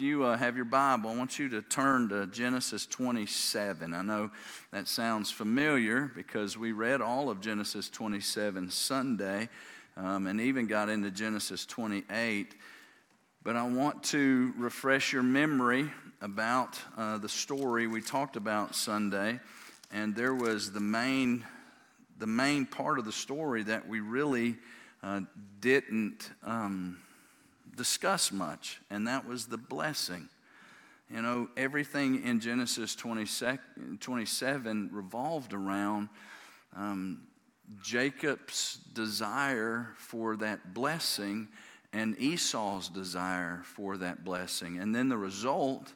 if you uh, have your Bible, I want you to turn to Genesis 27. I know that sounds familiar because we read all of Genesis 27 Sunday um, and even got into Genesis 28. But I want to refresh your memory about uh, the story we talked about Sunday. And there was the main, the main part of the story that we really uh, didn't. Um, discuss much, and that was the blessing. You know, everything in Genesis 27 revolved around um, Jacob's desire for that blessing and Esau's desire for that blessing. And then the result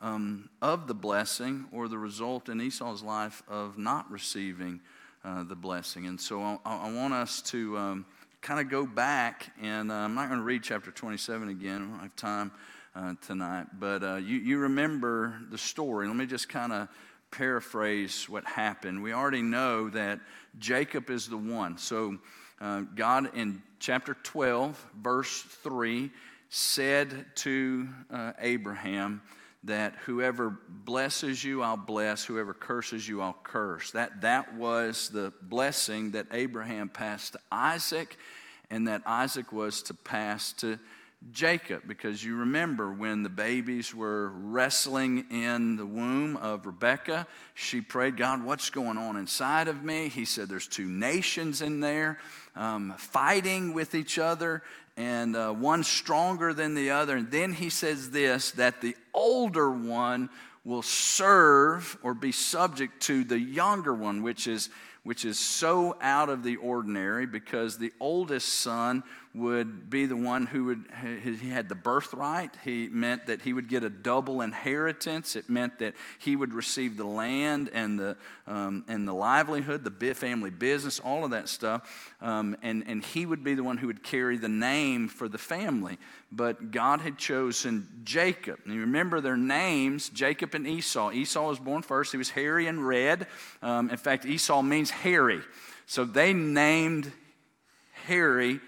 um, of the blessing or the result in Esau's life of not receiving uh, the blessing. And so I, I want us to um, kind of go back, and uh, I'm not going to read chapter 27 again. I don't have time uh, tonight. But uh, you, you remember the story. Let me just kind of paraphrase what happened. We already know that Jacob is the one. So, uh, God in chapter 12, verse 3, said to uh, Abraham, that whoever blesses you, I'll bless. Whoever curses you, I'll curse. That, that was the blessing that Abraham passed to Isaac, and that Isaac was to pass to Jacob. Because you remember when the babies were wrestling in the womb of Rebekah, she prayed, God, what's going on inside of me? He said, There's two nations in there um, fighting with each other and uh, one stronger than the other. And then he says this that the older one will serve or be subject to the younger one, which is, which is so out of the ordinary because the oldest son would be the one who would he had the birthright. He meant that he would get a double inheritance. It meant that he would receive the land and the um, and the livelihood the family business all of that stuff. Um, and and he would be the one who would carry the name for the family. But god had chosen jacob. And you remember their names jacob and esau. Esau was born first. He was hairy and red. Um, in fact esau means hairy. So they named hairy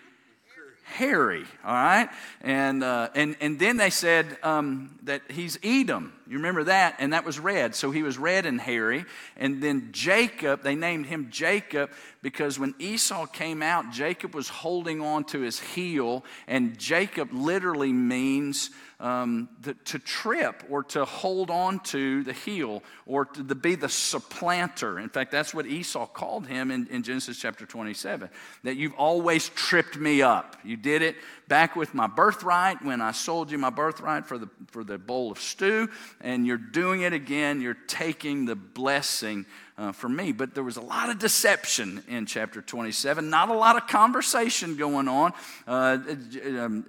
hairy, all right? And, uh, and, and then they said um, that he's Edom. You remember that? And that was red. So he was red and hairy. And then Jacob, they named him Jacob because when Esau came out, Jacob was holding on to his heel. And Jacob literally means um, the, to trip or to hold on to the heel or to be the supplanter. In fact, that's what Esau called him in, in Genesis chapter 27 that you've always tripped me up. You did it back with my birthright when I sold you my birthright for the, for the bowl of stew, and you're doing it again. You're taking the blessing uh, for me. But there was a lot of deception in chapter 27, not a lot of conversation going on. Uh, um,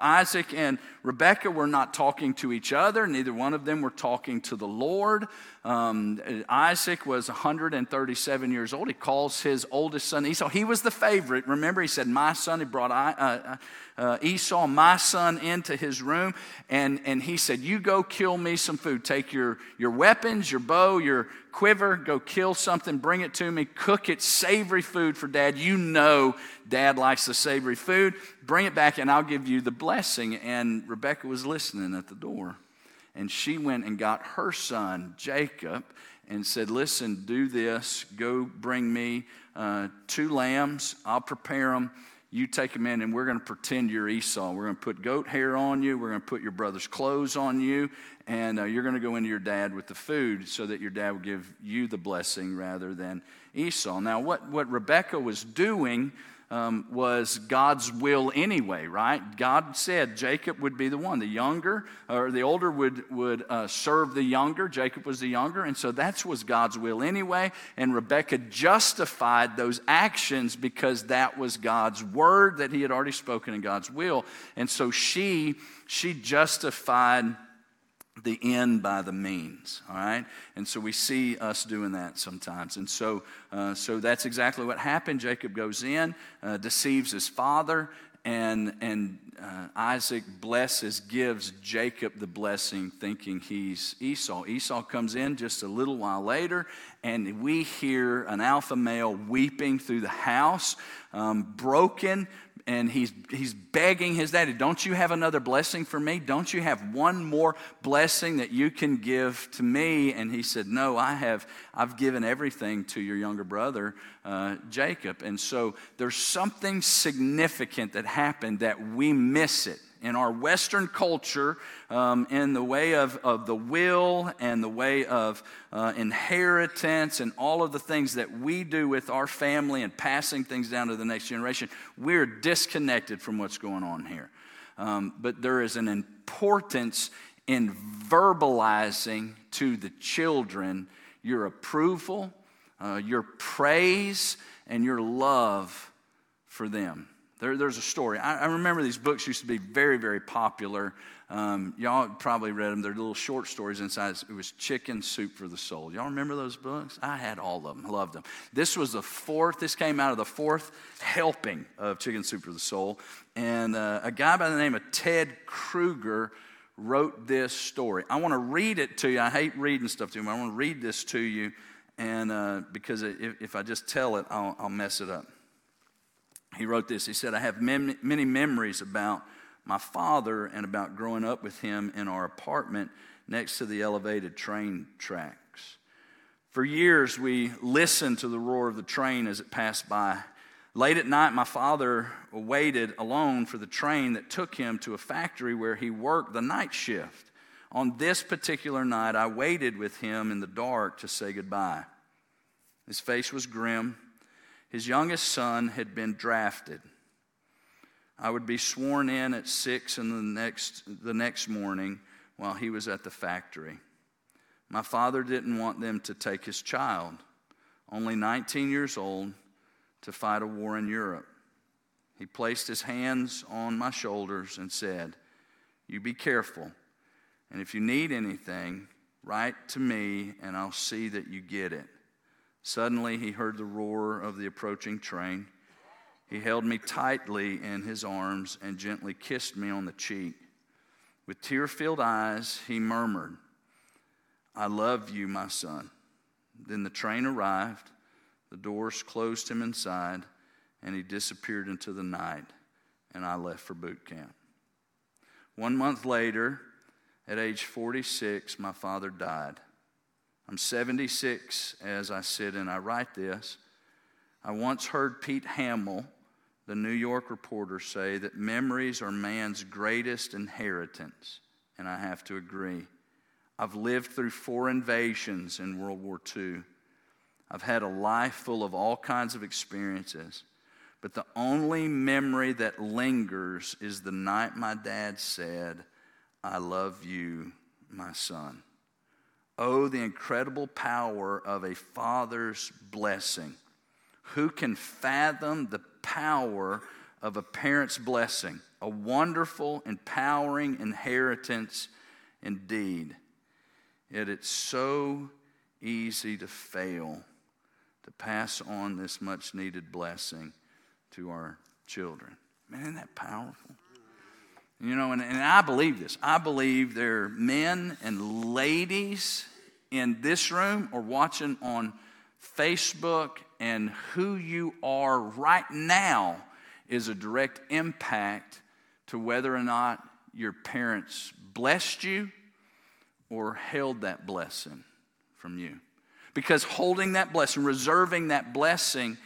Isaac and Rebekah were not talking to each other, neither one of them were talking to the Lord. Um, Isaac was 137 years old. He calls his oldest son Esau. He was the favorite. Remember, he said, My son. He brought uh, uh, uh, Esau, my son, into his room. And, and he said, You go kill me some food. Take your, your weapons, your bow, your quiver, go kill something, bring it to me, cook it, savory food for dad. You know dad likes the savory food. Bring it back, and I'll give you the blessing. And Rebecca was listening at the door. And she went and got her son, Jacob, and said, Listen, do this. Go bring me uh, two lambs. I'll prepare them. You take them in, and we're going to pretend you're Esau. We're going to put goat hair on you. We're going to put your brother's clothes on you. And uh, you're going to go into your dad with the food so that your dad will give you the blessing rather than Esau. Now, what, what Rebecca was doing um, was God's will anyway, right? God said Jacob would be the one. The younger or the older would, would uh, serve the younger. Jacob was the younger. And so that was God's will anyway. And Rebecca justified those actions because that was God's word that he had already spoken in God's will. And so she, she justified the end by the means all right? And so we see us doing that sometimes. And so uh, so that's exactly what happened. Jacob goes in uh, deceives his father and and uh, isaac blesses gives jacob the blessing thinking he's esau. Esau comes in just a little while later and we hear an alpha male weeping through the house um, broken and he's, he's begging his daddy, Don't you have another blessing for me? Don't you have one more blessing that you can give to me? And he said, No, I have. I've given everything to your younger brother, uh, Jacob. And so there's something significant that happened that we miss it in our Western culture, um, in the way of, of the will and the way of uh, inheritance and all of the things that we do with our family and passing things down to the next generation, we're disconnected from what's going on here. Um, but there is an importance in verbalizing to the children your approval, uh, your praise, and your love for them. There, there's a story. I, I, remember these books used to be very, very popular. Um, y'all probably read them. They're little short stories inside. It was Chicken Soup for the Soul. Y'all remember those books? I had all of them. Loved them. This was the fourth. This came out of the fourth helping of Chicken Soup for the Soul. And uh, a guy by the name of Ted Kruger wrote this story. I want to read it to you. I hate reading stuff to you. I want to read this to you, and uh, because if, if, I just tell it, I'll, I'll mess it up he wrote this. He said, I have mem- many memories about my father and about growing up with him in our apartment next to the elevated train tracks. For years, we listened to the roar of the train as it passed by. Late at night, my father waited alone for the train that took him to a factory where he worked the night shift. On this particular night, I waited with him in the dark to say goodbye. His face was grim. His youngest son had been drafted. I would be sworn in at six in the next, the next morning while he was at the factory. My father didn't want them to take his child, only 19 years old, to fight a war in Europe. He placed his hands on my shoulders and said, You be careful, and if you need anything, write to me and I'll see that you get it. Suddenly, he heard the roar of the approaching train. He held me tightly in his arms and gently kissed me on the cheek. With tear filled eyes, he murmured, I love you, my son. Then the train arrived, the doors closed him inside, and he disappeared into the night, and I left for boot camp. One month later, at age 46, my father died. I'm 76 as I sit and I write this. I once heard Pete Hamill, the New York reporter, say that memories are man's greatest inheritance, and I have to agree. I've lived through four invasions in World War II. I've had a life full of all kinds of experiences. But the only memory that lingers is the night my dad said, I love you, my son. Oh, the incredible power of a father's blessing. Who can fathom the power of a parent's blessing? A wonderful, empowering inheritance indeed. Yet it's so easy to fail to pass on this much needed blessing to our children. Man, isn't that powerful? You know, and, and I believe this. I believe there are men and ladies in this room or watching on Facebook, and who you are right now is a direct impact to whether or not your parents blessed you or held that blessing from you. Because holding that blessing, reserving that blessing,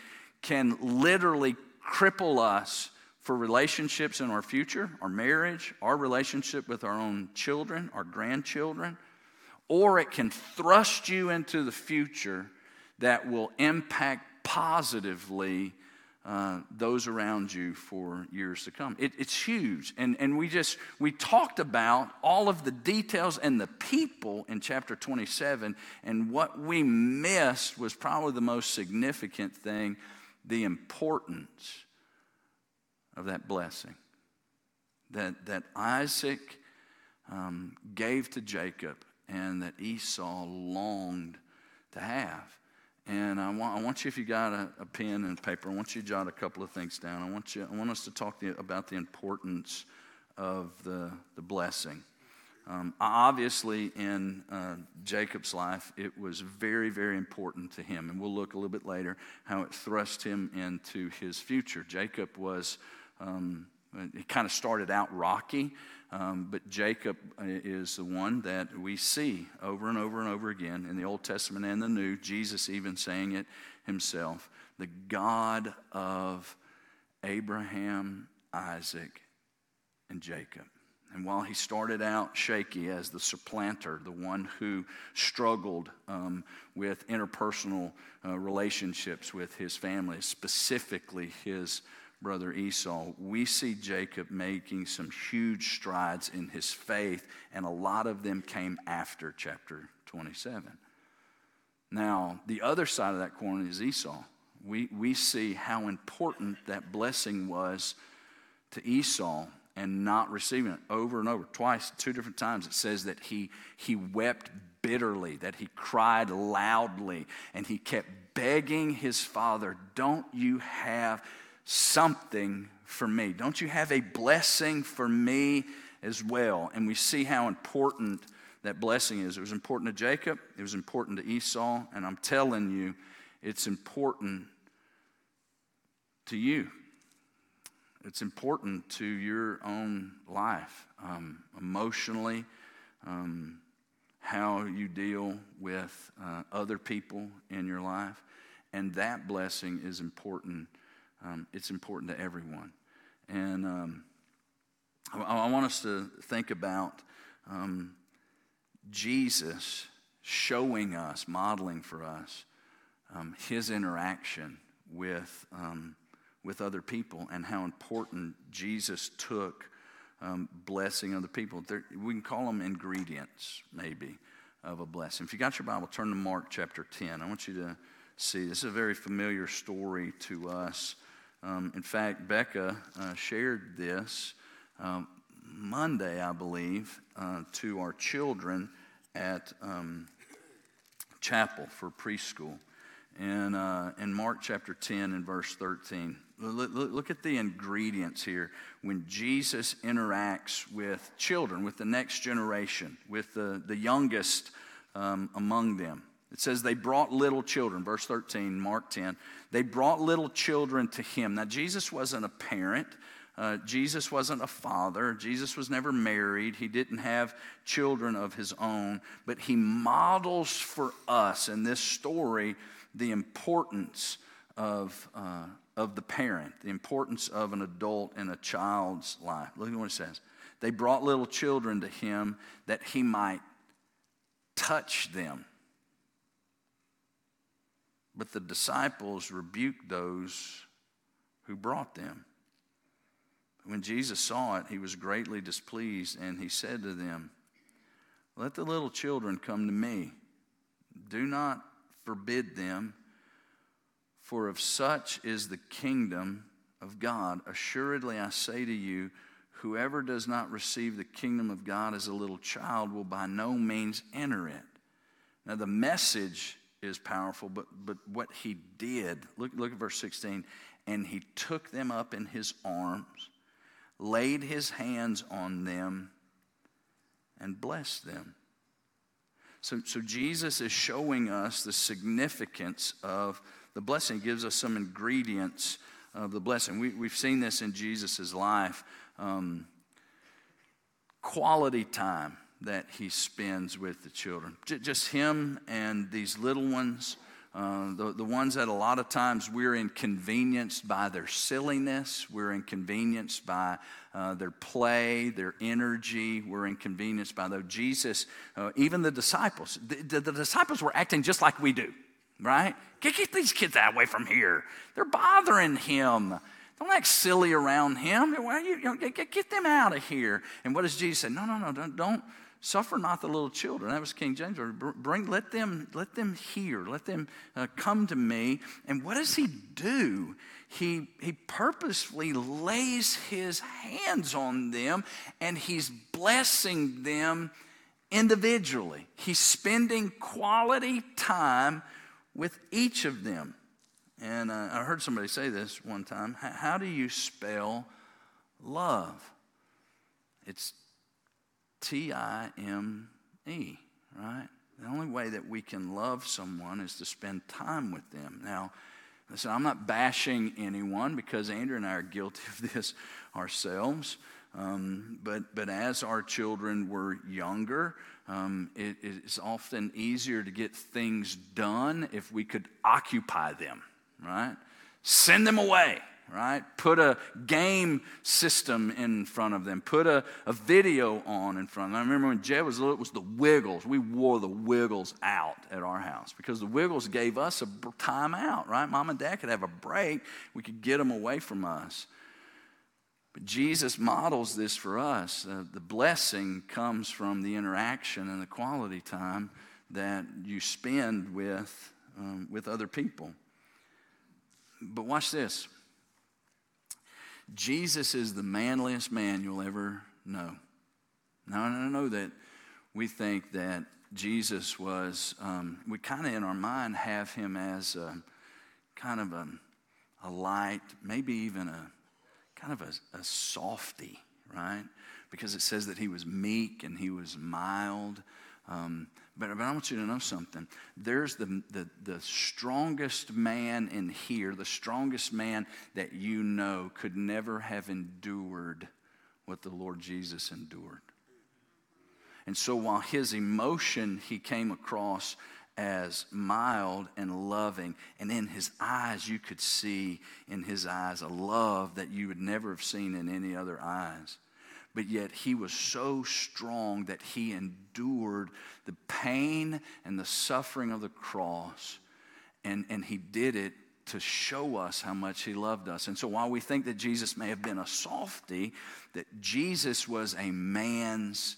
can literally cripple us for relationships in our future, our marriage, our relationship with our own children, our grandchildren, or it can thrust you into the future that will impact positively uh, those around you for years to come. It, it's huge. And, and we just, we talked about all of the details and the people in chapter 27, and what we missed was probably the most significant thing the importance of that blessing that, that Isaac um, gave to Jacob and that Esau longed to have. And I want, I want you, if you got a, a, pen and paper, I want you to jot a couple of things down. I want, you, I want us to talk the, about the importance of the, the blessing. Um, obviously, in uh, Jacob's life, it was very, very important to him. And we'll look a little bit later how it thrust him into his future. Jacob was Um, it kind of started out rocky, um, but Jacob uh, is the one that we see over and over and over again in the Old Testament and the New. Jesus even saying it himself the God of Abraham, Isaac, and Jacob. And while he started out shaky as the supplanter, the one who struggled um, with interpersonal uh, relationships with his family, specifically his brother Esau, we see Jacob making some huge strides in his faith, and a lot of them came after chapter 27. Now, the other side of that coin is Esau. We, we see how important that blessing was to Esau and not receiving it over and over. Twice, two different times, it says that he, he wept bitterly, that he cried loudly, and he kept begging his father, Don't you have something for me? Don't you have a blessing for me as well? And we see how important that blessing is. It was important to Jacob, it was important to Esau, and I'm telling you, it's important to you it's important to your own life, um, emotionally, um, how you deal with uh, other people in your life. And that blessing is important. Um, it's important to everyone. And um, I, I, want us to think about um, Jesus showing us, modeling for us, um, his interaction with with other people and how important Jesus took um, blessing other people. There, we can call them ingredients, maybe, of a blessing. If you got your Bible, turn to Mark chapter 10. I want you to see this is a very familiar story to us. Um, in fact, Becca uh, shared this um, Monday, I believe, uh, to our children at um, chapel for preschool. And uh, in Mark chapter 10 and verse 13. Look, look, at the ingredients here when Jesus interacts with children, with the next generation, with the, the youngest um, among them. It says they brought little children, verse 13, Mark 10. They brought little children to him. Now, Jesus wasn't a parent. Uh, Jesus wasn't a father. Jesus was never married. He didn't have children of his own. But he models for us in this story the importance of, uh, of the parent, the importance of an adult in a child's life. Look at what it says. They brought little children to him that he might touch them. But the disciples rebuked those who brought them. When Jesus saw it, he was greatly displeased, and he said to them, Let the little children come to me. Do not forbid them for of such is the kingdom of God. Assuredly, I say to you, whoever does not receive the kingdom of God as a little child will by no means enter it. Now, the message is powerful, but, but what he did, look, look at verse 16. And he took them up in his arms, laid his hands on them, and blessed them. So, so Jesus is showing us the significance of the blessing gives us some ingredients of the blessing. We, we've seen this in Jesus' life. Um, quality time that he spends with the children. J- just him and these little ones, uh, the, the ones that a lot of times we're inconvenienced by their silliness, we're inconvenienced by uh, their play, their energy, we're inconvenienced by those. Jesus, uh, even the disciples, the, the, the disciples were acting just like we do right? Get, get these kids away from here. They're bothering him. Don't act silly around him. You, you know, get, get them out of here. And what does Jesus say? No, no, no, don't, don't suffer not the little children. That was King James. Bring, let them, let them hear. Let them uh, come to me. And what does he do? He, he purposefully lays his hands on them and he's blessing them individually. He's spending quality time with each of them. And uh, I heard somebody say this one time How do you spell love? It's T I M E, right? The only way that we can love someone is to spend time with them. Now, Listen, I'm not bashing anyone because Andrew and I are guilty of this ourselves. Um, but, but as our children were younger, um, it is often easier to get things done if we could occupy them, right? Send them away right? Put a game system in front of them. Put a, a video on in front of them. I remember when Jed was little, it was the Wiggles. We wore the Wiggles out at our house because the Wiggles gave us a time out, right? Mom and dad could have a break. We could get them away from us. But Jesus models this for us. Uh, the blessing comes from the interaction and the quality time that you spend with, um, with other people. But watch this Jesus is the manliest man you'll ever know. Now, I know that we think that Jesus was, um, we kind of in our mind have him as a, kind of a, a light, maybe even a kind of a, a softy, right? Because it says that he was meek and he was mild. Um, but, but I want you to know something. There's the, the, the strongest man in here, the strongest man that you know could never have endured what the Lord Jesus endured. And so while his emotion he came across as mild and loving, and in his eyes you could see in his eyes a love that you would never have seen in any other eyes but yet he was so strong that he endured the pain and the suffering of the cross. And, and he did it to show us how much he loved us. And so while we think that Jesus may have been a softy, that Jesus was a man's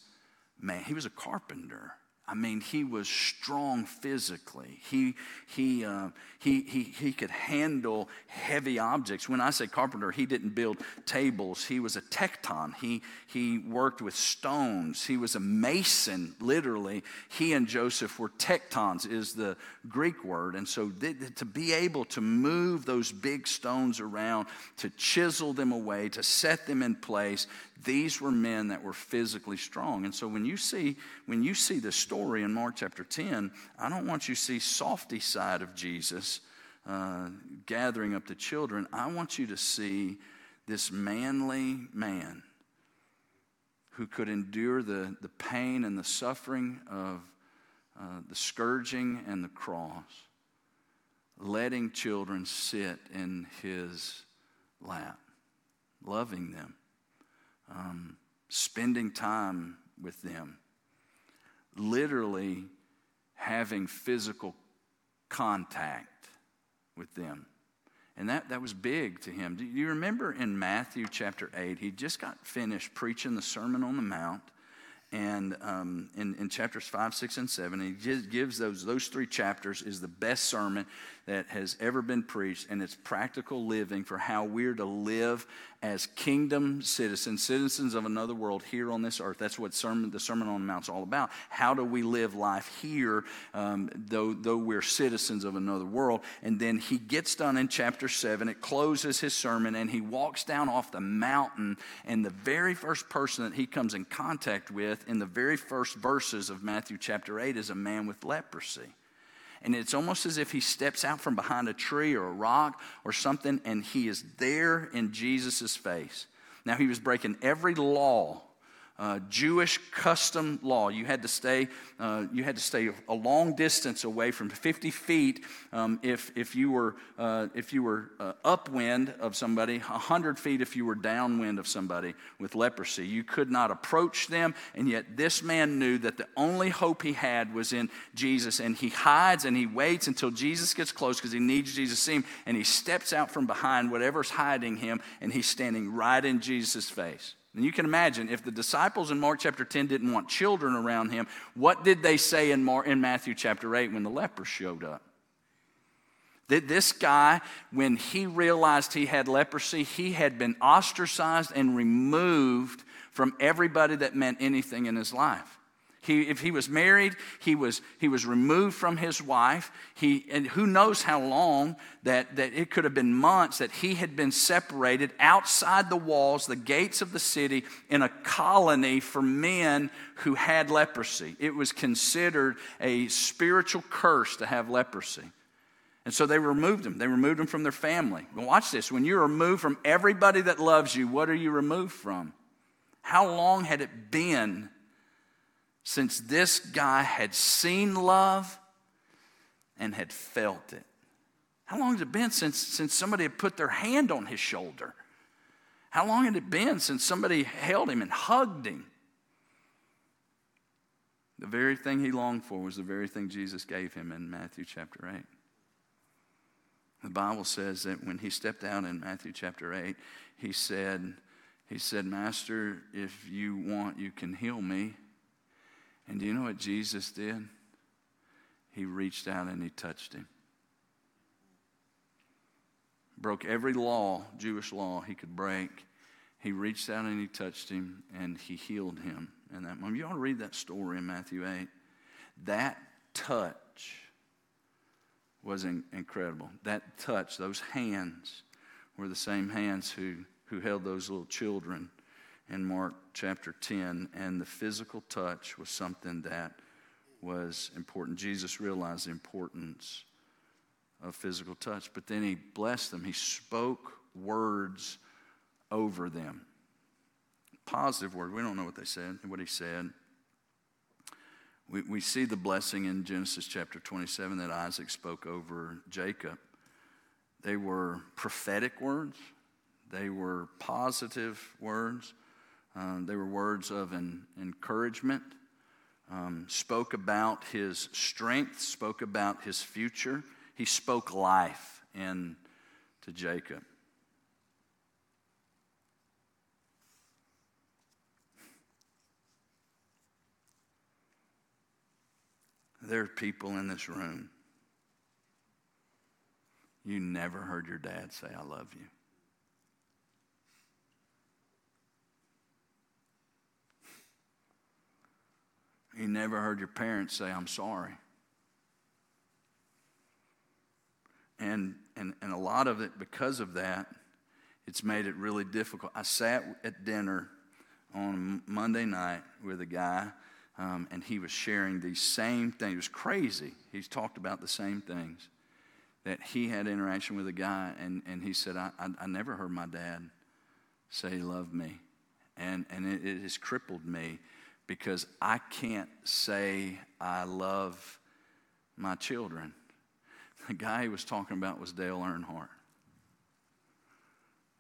man, he was a carpenter. I mean, he was strong physically. He, he, uh, he, he, he could handle heavy objects. When I say carpenter, he didn't build tables. He was a tecton. He, he worked with stones. He was a mason, literally. He and Joseph were tectons, is the Greek word. And so th- to be able to move those big stones around, to chisel them away, to set them in place, these were men that were physically strong. And so when you see, when you see the story in Mark chapter 10, I don't want you to see softy side of Jesus uh, gathering up the children. I want you to see this manly man who could endure the, the pain and the suffering of uh, the scourging and the cross, letting children sit in his lap, loving them um, spending time with them, literally having physical contact with them. And that, that was big to him. Do you remember in Matthew chapter 8, he just got finished preaching the Sermon on the Mount. And um, in, in chapters 5, 6, and 7, he gives those, those three chapters is the best sermon that has ever been preached, and it's practical living for how we're to live as kingdom citizens, citizens of another world here on this earth. That's what sermon, the Sermon on the Mount is all about. How do we live life here, um, though, though we're citizens of another world? And then he gets done in chapter 7. It closes his sermon, and he walks down off the mountain. And the very first person that he comes in contact with in the very first verses of Matthew chapter 8 is a man with leprosy. And it's almost as if he steps out from behind a tree or a rock or something, and he is there in Jesus' face. Now, he was breaking every law uh, Jewish custom law. You had to stay, uh, you had to stay a long distance away from 50 feet um, if, if you were, uh, if you were uh, upwind of somebody, 100 feet if you were downwind of somebody with leprosy. You could not approach them, and yet this man knew that the only hope he had was in Jesus, and he hides and he waits until Jesus gets close because he needs Jesus to see him, and he steps out from behind whatever's hiding him, and he's standing right in Jesus' face. And you can imagine if the disciples in Mark chapter 10 didn't want children around him, what did they say in, Mark, in Matthew chapter 8 when the lepers showed up? That this guy, when he realized he had leprosy, he had been ostracized and removed from everybody that meant anything in his life. He, if he was married, he was, he was removed from his wife. He, and who knows how long that, that it could have been months that he had been separated outside the walls, the gates of the city, in a colony for men who had leprosy. It was considered a spiritual curse to have leprosy. And so they removed him. They removed him from their family. Watch this. When you're removed from everybody that loves you, what are you removed from? How long had it been since this guy had seen love and had felt it? How long has it been since, since somebody had put their hand on his shoulder? How long had it been since somebody held him and hugged him? The very thing he longed for was the very thing Jesus gave him in Matthew chapter 8. The Bible says that when he stepped out in Matthew chapter 8, he said, he said, Master, if you want, you can heal me. And do you know what Jesus did? He reached out and he touched him. Broke every law, Jewish law, he could break. He reached out and he touched him and he healed him in that moment. You ought to read that story in Matthew 8. That touch was in, incredible. That touch, those hands, were the same hands who who held those little children in Mark chapter 10. And the physical touch was something that was important. Jesus realized the importance of physical touch, but then he blessed them. He spoke words over them. Positive word. We don't know what they said, what he said. We, we see the blessing in Genesis chapter 27 that Isaac spoke over Jacob. They were prophetic words, they were positive words. Um, they were words of an encouragement. Um, spoke about his strength, spoke about his future. He spoke life in to Jacob. There are people in this room. You never heard your dad say, I love you. You never heard your parents say, I'm sorry. And, and, and a lot of it, because of that, it's made it really difficult. I sat at dinner on Monday night with a guy, um, and he was sharing these same things. It was crazy. He's talked about the same things that he had interaction with a guy, and, and he said, I, I, I never heard my dad say he loved me. And, and it, it has crippled me because I can't say I love my children. The guy he was talking about was Dale Earnhardt.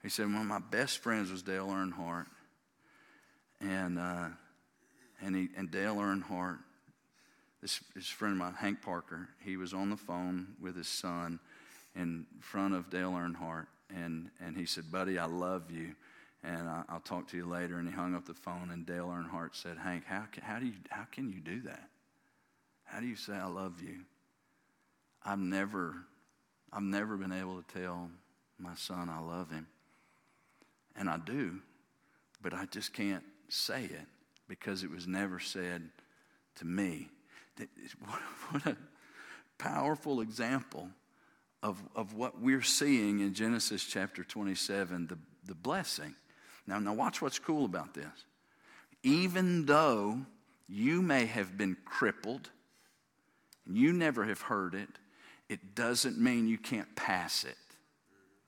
He said, One of my best friends was Dale Earnhardt. And, uh, and, he, and Dale Earnhardt, this, this friend of mine, Hank Parker, he was on the phone with his son in front of Dale Earnhardt. And, and he said, Buddy, I love you and I, will talk to you later. And he hung up the phone, and Dale Earnhardt said, Hank, how how, do you, how can you do that? How do you say I love you? I've never, I've never been able to tell my son I love him. And I do, but I just can't say it because it was never said to me. What a powerful example of, of what we're seeing in Genesis chapter 27, the, the blessing. Now, now watch what's cool about this. Even though you may have been crippled, you never have heard it, it doesn't mean you can't pass it,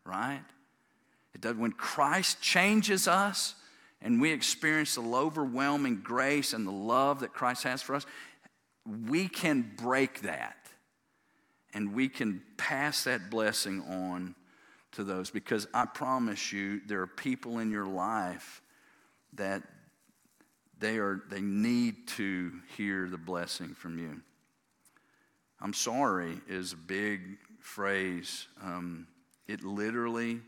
right? It does, when Christ changes us and we experience the overwhelming grace and the love that Christ has for us, we can break that and we can pass that blessing on to those because I promise you there are people in your life that they are they need to hear the blessing from you. I'm sorry is a big phrase. Um, it literally,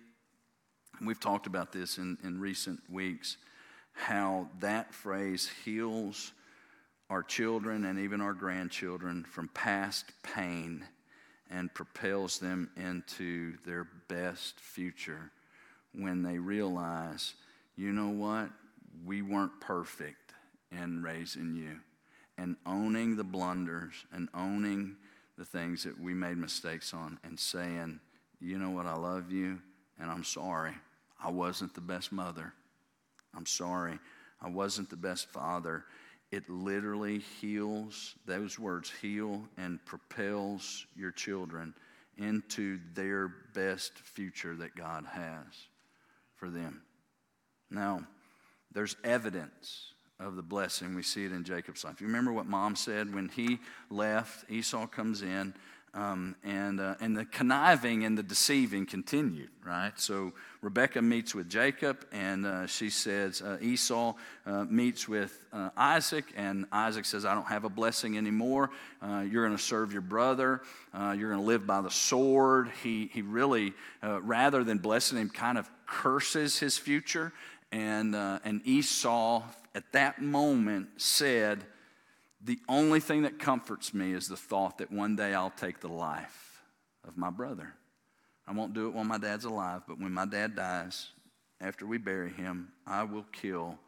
we've talked about this in, in recent weeks, how that phrase heals our children and even our grandchildren from past pain and propels them into their best future when they realize, you know what? We weren't perfect in raising you. And owning the blunders and owning the things that we made mistakes on and saying, you know what? I love you and I'm sorry. I wasn't the best mother. I'm sorry. I wasn't the best father it literally heals, those words heal and propels your children into their best future that God has for them. Now, there's evidence of the blessing. We see it in Jacob's life. You remember what mom said when he left? Esau comes in um, and, uh, and the conniving and the deceiving continued, right? So Rebecca meets with Jacob, and uh, she says, uh, Esau uh, meets with uh, Isaac, and Isaac says, I don't have a blessing anymore. Uh, you're going to serve your brother. you're going to live by the sword. He, he really, rather than blessing him, kind of curses his future. And, and Esau, at that moment, said, the only thing that comforts me is the thought that one day I'll take the life of my brother. I won't do it while my dad's alive, but when my dad dies, after we bury him, I will kill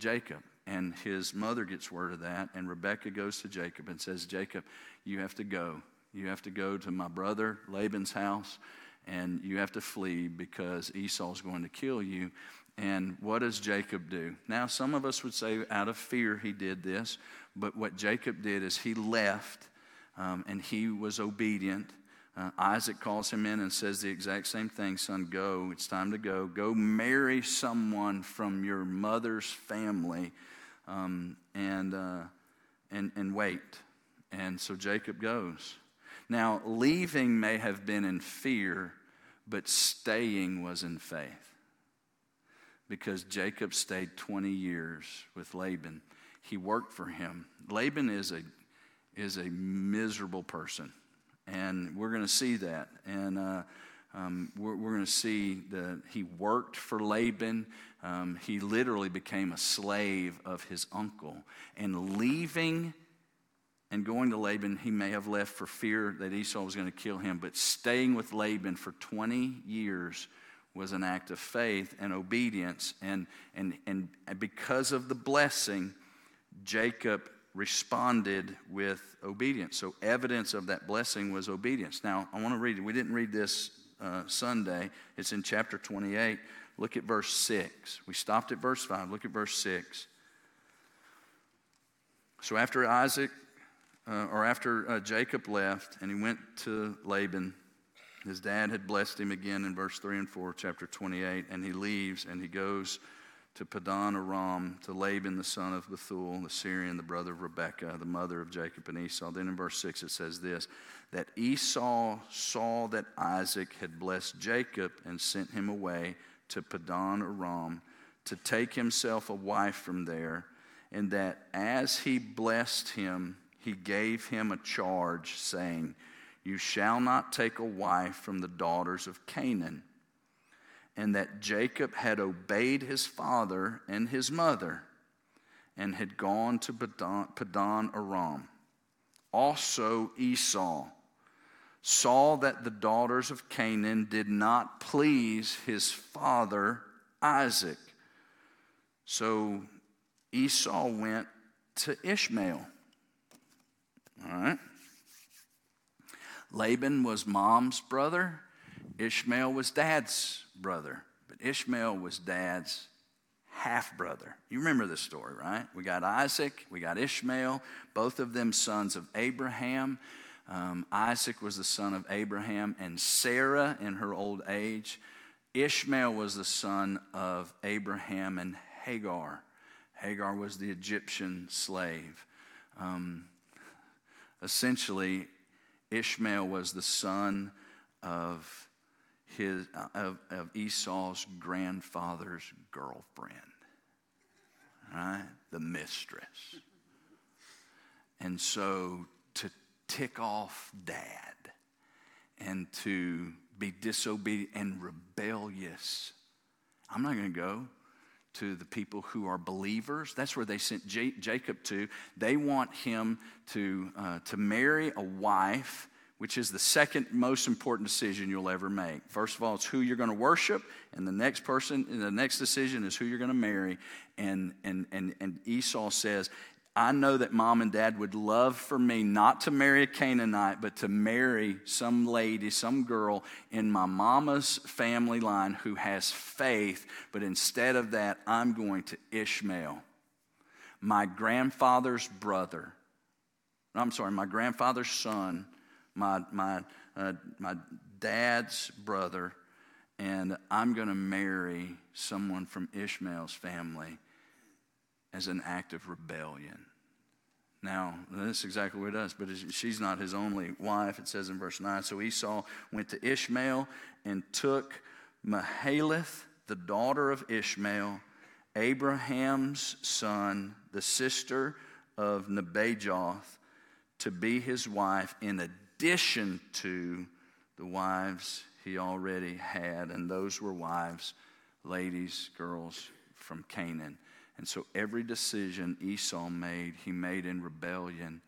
Jacob. And his mother gets word of that, and Rebecca goes to Jacob and says, Jacob, you have to go. You have to go to my brother Laban's house, and you have to flee because Esau's going to kill you. And what does Jacob do? Now, some of us would say out of fear he did this, but what Jacob did is he left um, and he was obedient. Uh, Isaac calls him in and says the exact same thing son, go. It's time to go. Go marry someone from your mother's family um, and, uh, and, and wait. And so Jacob goes. Now, leaving may have been in fear, but staying was in faith because Jacob stayed 20 years with Laban he worked for him. Laban is a, is a miserable person, and we're going to see that. And uh, um, we're, we're going to see that he worked for Laban. Um, he literally became a slave of his uncle. And leaving and going to Laban, he may have left for fear that Esau was going to kill him, but staying with Laban for 20 years was an act of faith and obedience. And, and, and because of the blessing, Jacob responded with obedience. So, evidence of that blessing was obedience. Now, I want to read it. We didn't read this uh, Sunday, it's in chapter 28. Look at verse 6. We stopped at verse 5. Look at verse 6. So, after Isaac, uh, or after uh, Jacob left and he went to Laban, his dad had blessed him again in verse 3 and 4, chapter 28, and he leaves and he goes to Padan Aram, to Laban the son of Bethuel, the Syrian, the brother of Rebekah, the mother of Jacob and Esau. Then in verse 6 it says this that Esau saw that Isaac had blessed Jacob and sent him away to Padan Aram to take himself a wife from there, and that as he blessed him, he gave him a charge, saying, You shall not take a wife from the daughters of Canaan and that Jacob had obeyed his father and his mother and had gone to Padan Aram. Also, Esau saw that the daughters of Canaan did not please his father Isaac. So Esau went to Ishmael. All right. Laban was mom's brother, Ishmael was dad's brother, but Ishmael was dad's half brother. You remember this story, right? We got Isaac, we got Ishmael, both of them sons of Abraham. Um, Isaac was the son of Abraham and Sarah in her old age. Ishmael was the son of Abraham and Hagar. Hagar was the Egyptian slave. Um, essentially, Ishmael was the son of his, uh, of, of Esau's grandfather's girlfriend, right? The mistress. And so to tick off dad and to be disobedient and rebellious, I'm not going to go to the people who are believers. That's where they sent J- Jacob to. They want him to, uh, to marry a wife which is the second most important decision you'll ever make. First of all, it's who you're going to worship, and the next person, the next decision is who you're going to marry. And, and, and, and Esau says, I know that mom and dad would love for me not to marry a Canaanite, but to marry some lady, some girl in my mama's family line who has faith. But instead of that, I'm going to Ishmael, my grandfather's brother. I'm sorry, my grandfather's son my, my, uh, my dad's brother, and I'm going to marry someone from Ishmael's family as an act of rebellion. Now, this is exactly what it does, but she's not his only wife, it says in verse 9. So Esau went to Ishmael and took Mahalath, the daughter of Ishmael, Abraham's son, the sister of Nebajoth, to be his wife in addition to the wives he already had. And those were wives, ladies, girls from Canaan. And so every decision Esau made, he made in rebellion.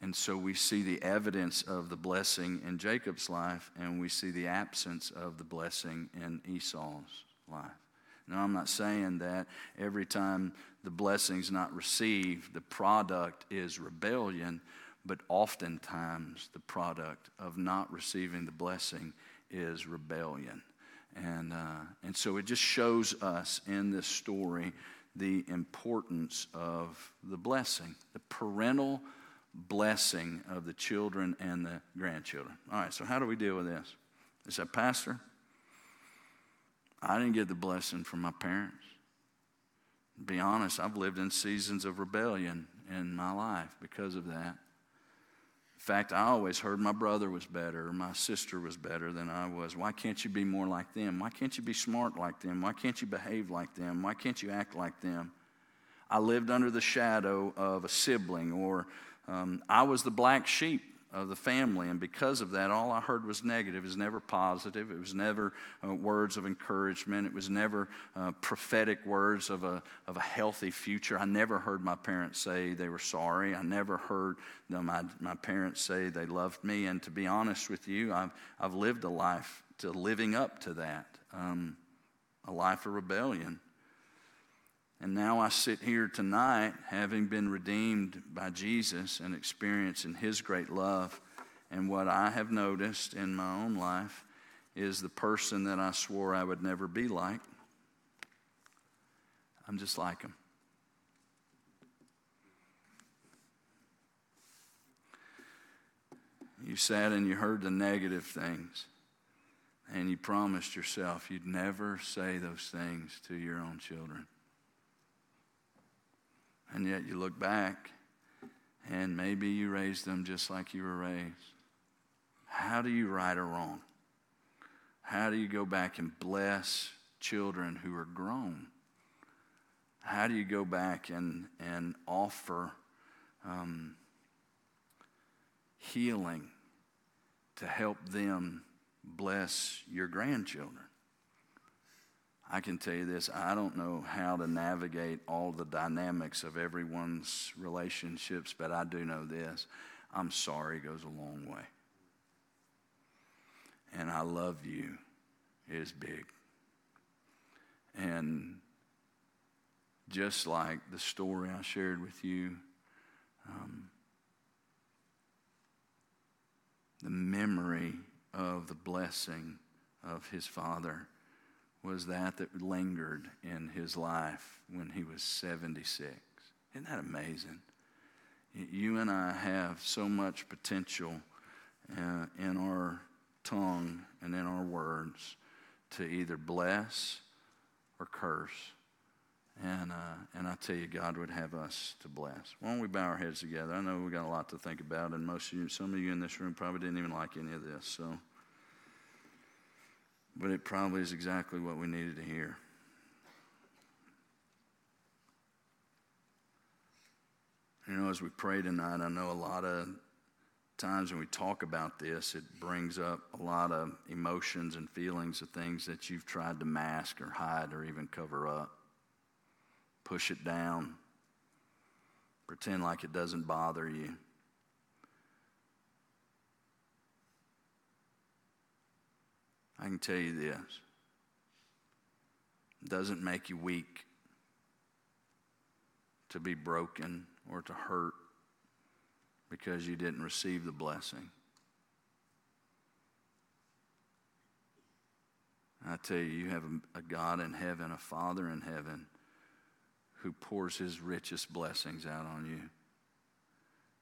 And so we see the evidence of the blessing in Jacob's life, and we see the absence of the blessing in Esau's life. Now, I'm not saying that every time the blessing's not received, the product is rebellion, but oftentimes the product of not receiving the blessing is rebellion. And, uh, and so it just shows us in this story the importance of the blessing, the parental blessing of the children and the grandchildren. All right, so how do we deal with this? Is said, Pastor? I didn't get the blessing from my parents. To be honest, I've lived in seasons of rebellion in my life because of that. Fact, I always heard my brother was better my sister was better than I was. Why can't you be more like them? Why can't you be smart like them? Why can't you behave like them? Why can't you act like them? I lived under the shadow of a sibling, or um, I was the black sheep of the family. And because of that, all I heard was negative. It was never positive. It was never uh, words of encouragement. It was never uh, prophetic words of a, of a healthy future. I never heard my parents say they were sorry. I never heard them, my, my parents say they loved me. And to be honest with you, I've, I've lived a life to living up to that, um, a life of rebellion. And now I sit here tonight, having been redeemed by Jesus and experiencing His great love. And what I have noticed in my own life is the person that I swore I would never be like. I'm just like him. You sat and you heard the negative things, and you promised yourself you'd never say those things to your own children. And yet you look back and maybe you raised them just like you were raised. How do you right or wrong? How do you go back and bless children who are grown? How do you go back and, and offer um, healing to help them bless your grandchildren? I can tell you this I don't know how to navigate all the dynamics of everyone's relationships, but I do know this I'm sorry goes a long way. And I love you is big. And just like the story I shared with you, um, the memory of the blessing of his father was that that lingered in his life when he was 76. Isn't that amazing? You and I have so much potential uh, in our tongue and in our words to either bless or curse. And, uh, and I tell you, God would have us to bless. Why don't we bow our heads together? I know we got a lot to think about, and most of you, some of you in this room probably didn't even like any of this. So. But it probably is exactly what we needed to hear. You know, as we pray tonight, I know a lot of times when we talk about this, it brings up a lot of emotions and feelings of things that you've tried to mask or hide or even cover up. Push it down. Pretend like it doesn't bother you. I can tell you this it doesn't make you weak to be broken or to hurt because you didn't receive the blessing. I tell you, you have a, God in heaven, a Father in heaven, who pours his richest blessings out on you.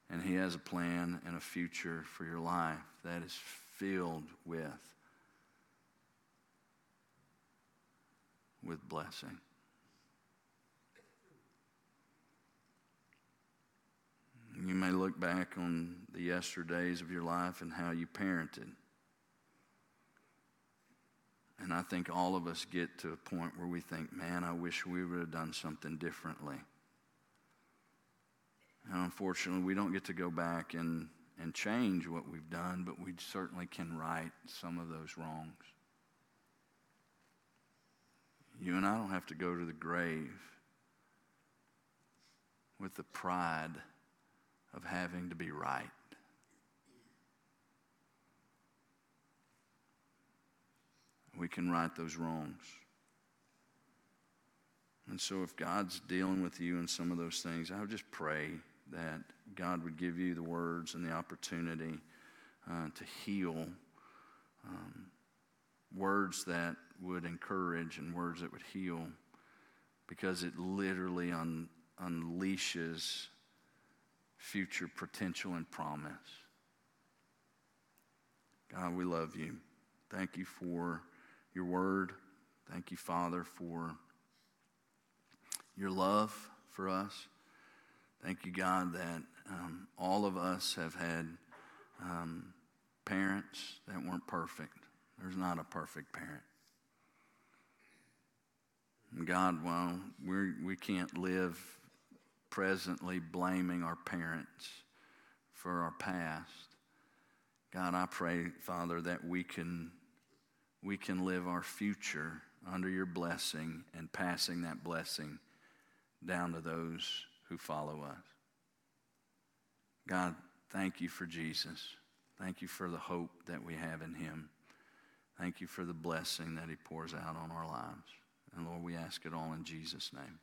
And He has a plan and a future for your life that is filled with, with blessing. You may look back on the yesterdays of your life and how you parented. And I think all of us get to a point where we think, man, I wish we would have done something differently. And unfortunately, we don't get to go back and, and change what we've done, but we certainly can right some of those wrongs. You and I don't have to go to the grave with the pride of having to be right. We can right those wrongs. And so, if God's dealing with you in some of those things, I would just pray that God would give you the words and the opportunity uh, to heal. Um, words that would encourage and words that would heal because it literally un- unleashes future potential and promise. God, we love you. Thank you for your word. Thank you, Father, for your love for us. Thank you, God, that um, all of us have had um, parents that weren't perfect. There's not a perfect parent. And God, well, we're, we can't live presently blaming our parents for our past. God, I pray, Father, that we can, we can live our future under your blessing and passing that blessing down to those who follow us. God, thank you for Jesus. Thank you for the hope that we have in him. Thank you for the blessing that he pours out on our lives. And Lord, we ask it all in Jesus' name.